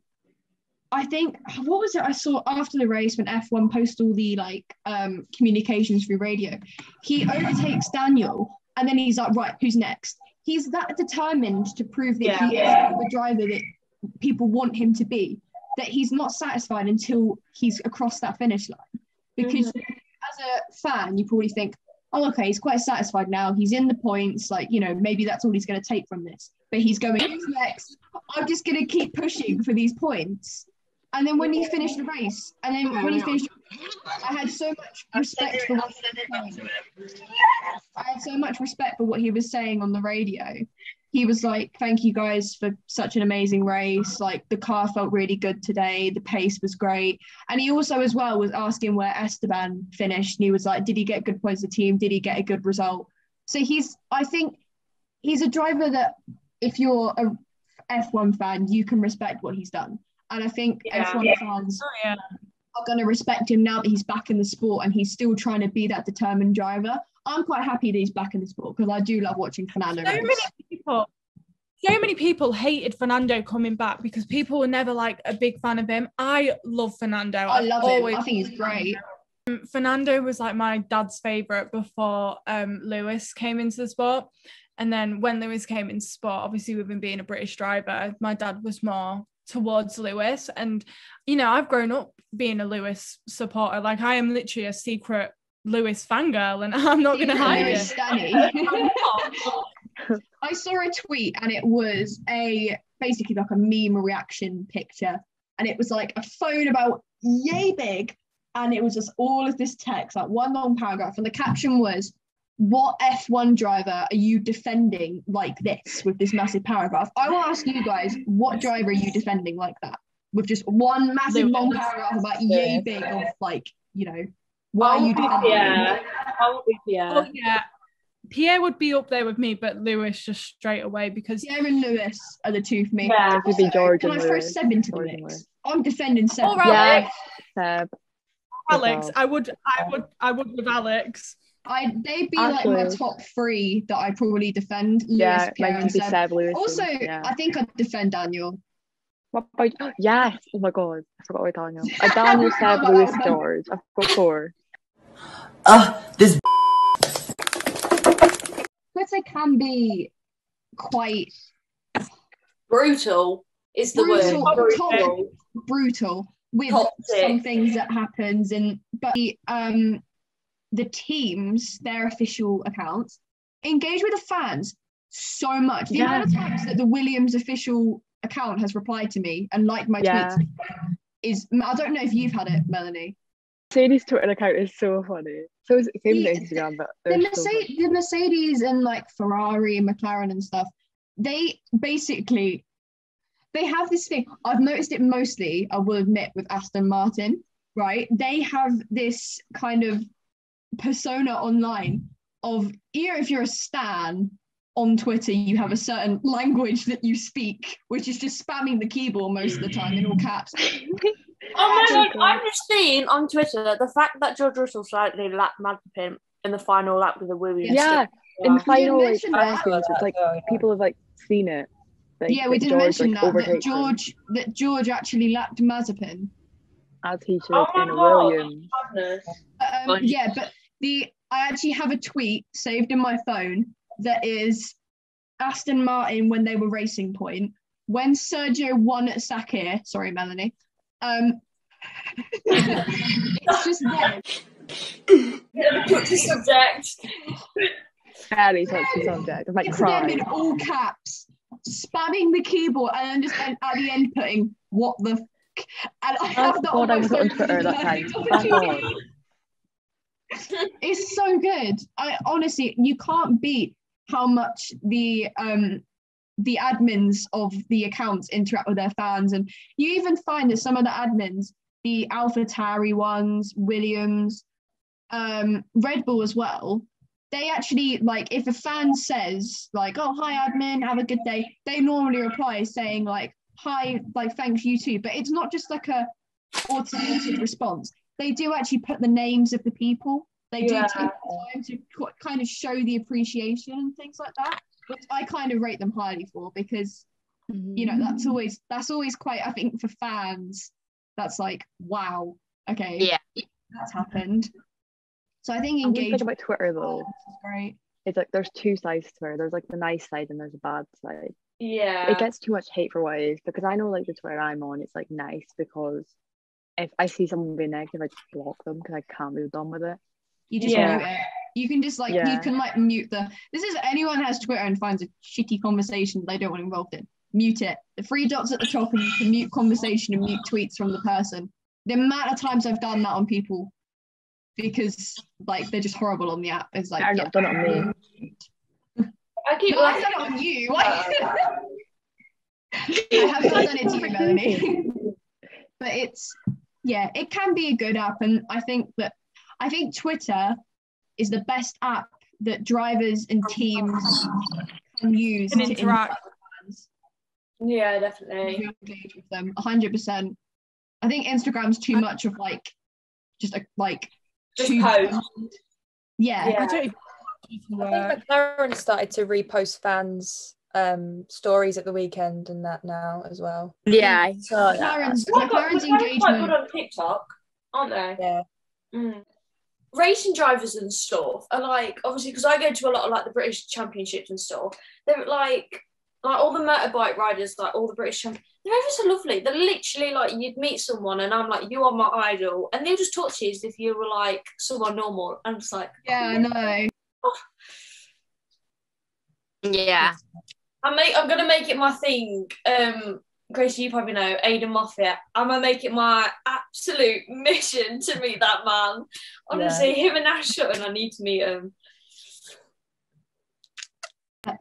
I think what was it I saw after the race when F1 posted all the like um communications through radio. He overtakes Daniel and then he's like, right, who's next? He's that determined to prove that he Yeah. is the driver that people want him to be. That he's not satisfied until he's across that finish line. Because as a fan, you probably think, oh, okay, he's quite satisfied now. He's in the points. Like, you know, maybe that's all he's going to take from this. But he's going, who's next? I'm just going to keep pushing for these points. And then when he finished the race, and then when he finished, I had so much respect for what he was saying. I had so much respect for what he was saying on the radio. He was like, "Thank you guys for such an amazing race. Like the car felt really good today. The pace was great." And he also, as well, was asking where Esteban finished. And he was like, "Did he get good points? The team? Did he get a good result?" So he's, I think, he's a driver that if you're a F1 fan, you can respect what he's done. And I think Yeah. F1 fans Oh yeah. are going to respect him now that he's back in the sport and he's still trying to be that determined driver. I'm quite happy that he's back in the sport because I do love watching Fernando. So race. many people. So many people hated Fernando coming back because people were never like a big fan of him. I love Fernando. I I've love him. I think he's great. Um, Fernando was like my dad's favorite before um, Lewis came into the sport. And then when Lewis came into sport, obviously with him being a British driver, my dad was more towards Lewis. And, you know, I've grown up being a Lewis supporter. Like I am literally a secret Lewis fangirl and I'm not going to hide Lewis it. I saw a tweet and it was a basically like a meme reaction picture, and it was like a phone about yay big, and it was just all of this text, like one long paragraph, and the caption was, "What F1 driver are you defending like this with this massive paragraph?" I will ask you guys, what driver are you defending like that with just one massive long paragraph about yay big of like you know, why are you defending? him? Yeah, I would be Pierre. Oh, yeah. Pierre would be up there with me, but Lewis just straight away because Pierre and Lewis are the two for me. Yeah. It could be George Can and I throw Lewis. Seb into George and mix? I'm defending Seb. All right. Yes, Seb. Alex, I would, I would, I would with Alex. I they'd be like my top three that I probably defend. Lewis, Yeah, Pierre, mine and Seb. Seb, Lewis. Also, and- yeah. I think I'd defend Daniel. What about yes? Oh my god, I forgot what Daniel. A Daniel Seb, Wow. Lewis, George. I've got four. Twitter can be quite Brutal is the Brutal. word. Brutal. brutal with Toxic. some things that happens and but the, um the teams their official accounts engage with the fans so much the amount of times that the williams official account has replied to me and liked my Yeah. tweets is i don't know if you've had it melanie Mercedes Twitter account is so funny. So is same The- Instagram, but the they're so the Mercedes and like Ferrari and McLaren and stuff, they basically they have this thing. I've noticed it mostly, I will admit, with Aston Martin, right? They have this kind of persona online of you know, if you're a stan on Twitter, you have a certain language that you speak, which is just spamming the keyboard most of the time in all caps. Oh my god, I'm just seeing on Twitter that the fact that George Russell slightly lapped Mazepin in the final lap with the Williams. Yeah, in the final like mentioned that. rankings, it's like people have like seen it. Like, yeah, we didn't George, mention like, that, that overtakes him, George that George actually lapped Mazepin. as he should Oh have my in a God. Williams. Um, yeah, but the I actually have a tweet saved in my phone that is Aston Martin when they were racing point when Sergio won at Sakhir. Sorry, Melanie. Um, it's just there. the subject. Very the subject. I'm like It's them crying. in all caps, spamming the keyboard, and then just and at the end putting "What the." F-? And I have Thank that God on I wasn't on phone Twitter that for time. the Thank opportunity. God. It's so good. I honestly, you can't beat how much the um the admins of the accounts interact with their fans, and you even find that some of the admins, the AlphaTauri ones, Williams, um, Red Bull as well. They actually like if a fan says like, "Oh, hi, admin, have a good day," they normally reply saying like, "Hi, like thanks you too." But it's not just like a automated response. They do actually put the names of the people. They do Yeah. take the time to qu- kind of show the appreciation and things like that, which I kind of rate them highly for because you know that's mm. always that's always quite I think for fans that's like wow okay Yeah. that's happened. So I think And one thing engagement about Twitter though, is great. it's like there's two sides to Twitter. There's like the nice side and there's a bad side. Yeah. It gets too much hate for what it is because I know like the Twitter I'm on, it's like nice because if I see someone being negative, I just block them because I can't be done with it. You just Yeah. mute it. You can just like you can like mute the. This is anyone has Twitter and finds a shitty conversation they don't want involved in. Mute it. The three dots at the top and you can mute conversation and mute tweets from the person. The amount of times I've done that on people because like they're just horrible on the app is like I've yeah. not done it on me. I keep No, I've done it on you. Why? I have not done it to you, Melanie. but it's yeah, it can be a good app, and I think that I think Twitter is the best app that drivers and teams can use Can to interact. Yeah, definitely. engage with them 100% i think instagram's too much of like just a like Just too post. yeah, Yeah. I don't even I think McLaren started to repost fans um stories at the weekend and that now as well. Yeah, I saw that. McLaren's, Well, I've got- McLaren's McLaren's quite good engagement on TikTok, aren't they? Yeah. Mm. Racing drivers and stuff are like obviously because I go to a lot of like the British Championships and stuff. They're like like all the motorbike riders, like all the British champions. They're ever so lovely. They're literally like you'd meet someone and I'm like you are my idol, and they'll just talk to you as if you were like someone normal. I'm just like yeah i know Yeah. I'm make, I'm gonna make it my thing. Um, Grace, you probably know Aiden Moffat. I'm gonna make it my absolute mission to meet that man. Honestly, him and Ash Sutton, I need to meet him.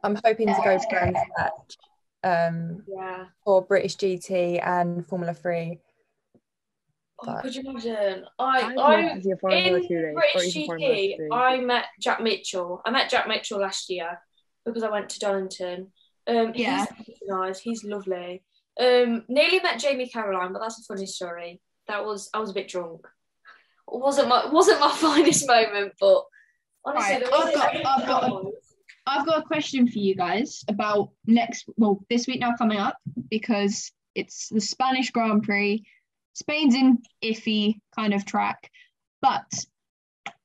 I'm hoping to go to Brands um Yeah. for British GT and Formula 3. Oh, could you imagine? I, I love to see a Formula in 2 race or British GT, 3. I met Jack Mitchell. I met Jack Mitchell last year because I went to Donington. Um, Yeah. he's nice. He's lovely. Um, nearly met Jamie Caroline, but that's a funny story. That was I was a bit drunk. It wasn't my wasn't my finest moment, but honestly, Right, I've got- I've got- I've got a question for you guys about next, well, this week now coming up because it's the Spanish Grand Prix. Spain's in iffy kind of track, but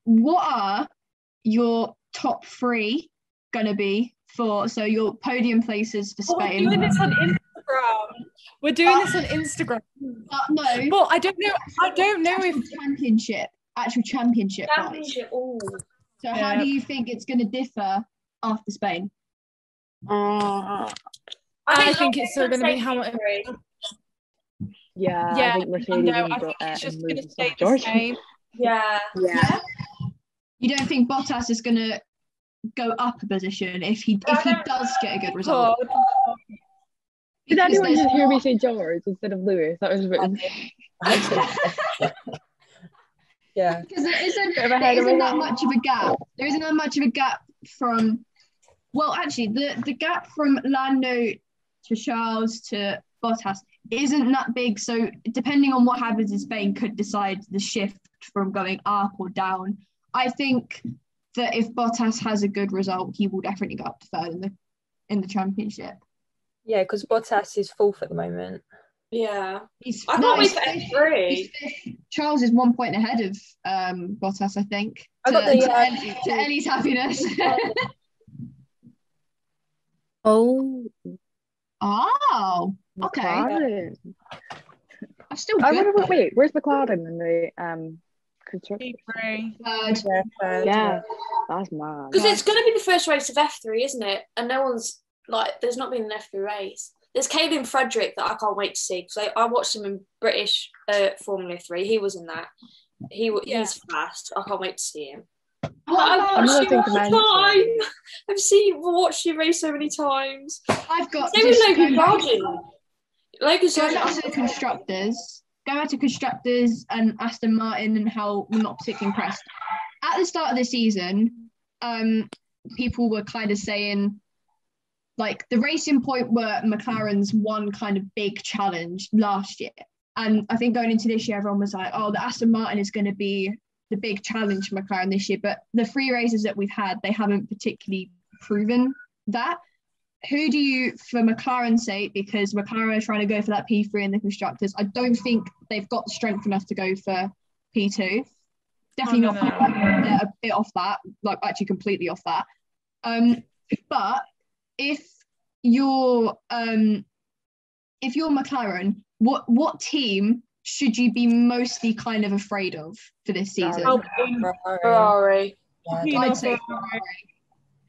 what are your top three going to be for? So your podium places for Oh, we're Spain. doing this on Instagram. We're doing this on Instagram. Uh, no, But I don't know. I don't know if actual championship, actual championship. wise. championship. Oh, So how do you think it's going to differ after Spain? Uh, I think think it's still going to be Hamilton. Yeah, Yeah, I think Mercedes no, I think it's just going to stay the George. Yeah. same. yeah. Yeah. You don't think Bottas is going to go up a position if he if he does get a good oh result? God. Did anyone just hear me say George instead of Lewis? That was a bit. yeah. because there isn't Bit of a there head of a isn't that much of a gap. There isn't that much of a gap from well, actually, the the gap from Lando to Charles to Bottas isn't that big. So depending on what happens in Spain, could decide the shift from going up or down. I think that if Bottas has a good result, he will definitely go up to third in the in the championship. Yeah, because Bottas is fourth at the moment. Yeah. He's, I no, can't wait he's for fifth. F3. He's fifth. Charles is one point ahead of um, Bottas, I think. I To, the, to, uh, Ellie- to Ellie's happiness. Oh. oh, okay. McLaren. I'm still I good. wonder, though. wait, where's McLaren in the um construction? P3. Third. Yeah, third, Yeah, that's mad. Because it's going to be the first race of F3, isn't it? And no one's like, there's not been an F3 race. There's Kaylen Frederick that I can't wait to see because I, I watched him in British uh, Formula 3. He was in that. He wa- Yeah. He's fast. I can't wait to see him. What I've watched him all the time. I've seen, watched him race so many times. I've got Same with just Logan going back, Sargent. Logan going back to the Sargent. constructors. Going back to constructors and Aston Martin and how we're not particularly impressed. At the start of the season, um, people were kind of saying like the racing point were McLaren's one kind of big challenge last year. And I think going into this year, everyone was like, oh, the Aston Martin is going to be the big challenge for McLaren this year. But the three races that we've had, they haven't particularly proven that. Who do you, for McLaren's sake, because McLaren are trying to go for that P3 in the constructors, I don't think they've got strength enough to go for P2. Definitely Oh, no, not. no. They're a bit off that, like actually completely off that. Um, but if you're um, if you're McLaren, what what team should you be mostly kind of afraid of for this season? Oh, Ferrari. Ferrari. Yeah, I'd say Ferrari.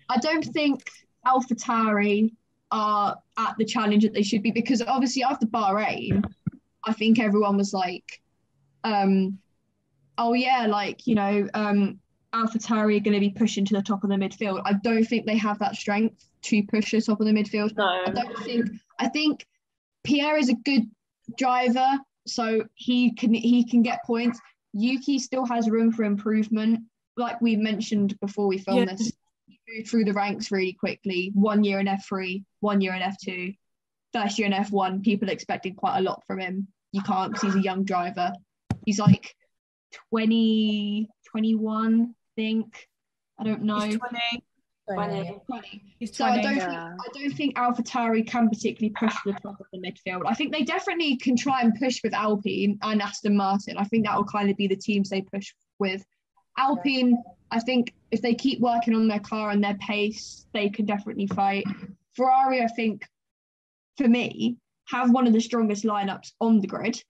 I don't think AlphaTauri are at the challenge that they should be because obviously after Bahrain, I think everyone was like, um, oh yeah, like you know, um, AlphaTauri are going to be pushing to the top of the midfield. I don't think they have that strength to push the top of the midfield. No. I don't think. I think Pierre is a good driver, so he can he can get points. Yuki still has room for improvement, like we mentioned before we filmed Yeah. this. He moved through the ranks really quickly. One year in F three, one year in F two. first year in F1, people expected quite a lot from him. You can't because he's a young driver. He's like 20, 21, I think. I don't know. He's 20. 20. 20. He's So I don't think Yeah. I don't think AlphaTauri can particularly push the top of the midfield. I think they definitely can try and push with Alpine and Aston Martin. I think that will kind of be the teams they push with. Alpine, I think if they keep working on their car and their pace, they can definitely fight. Ferrari, I think, for me, have one of the strongest lineups on the grid.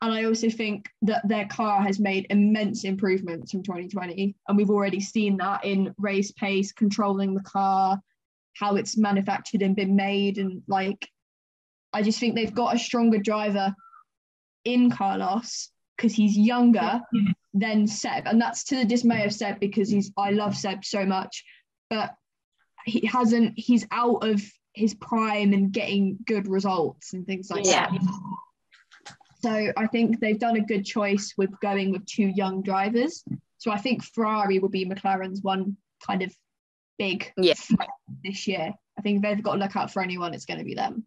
And I also think that their car has made immense improvements from 2020. And we've already seen that in race pace, controlling the car, how it's manufactured and been made. And like, I just think they've got a stronger driver in Carlos because he's younger than Seb. And that's to the dismay of Seb because he's, I love Seb so much. But he hasn't, he's out of his prime and getting good results and things like Yeah. that. So I think they've done a good choice with going with two young drivers. So I think Ferrari will be McLaren's one kind of big Yeah. this year. I think if they've got to look out for anyone, it's going to be them.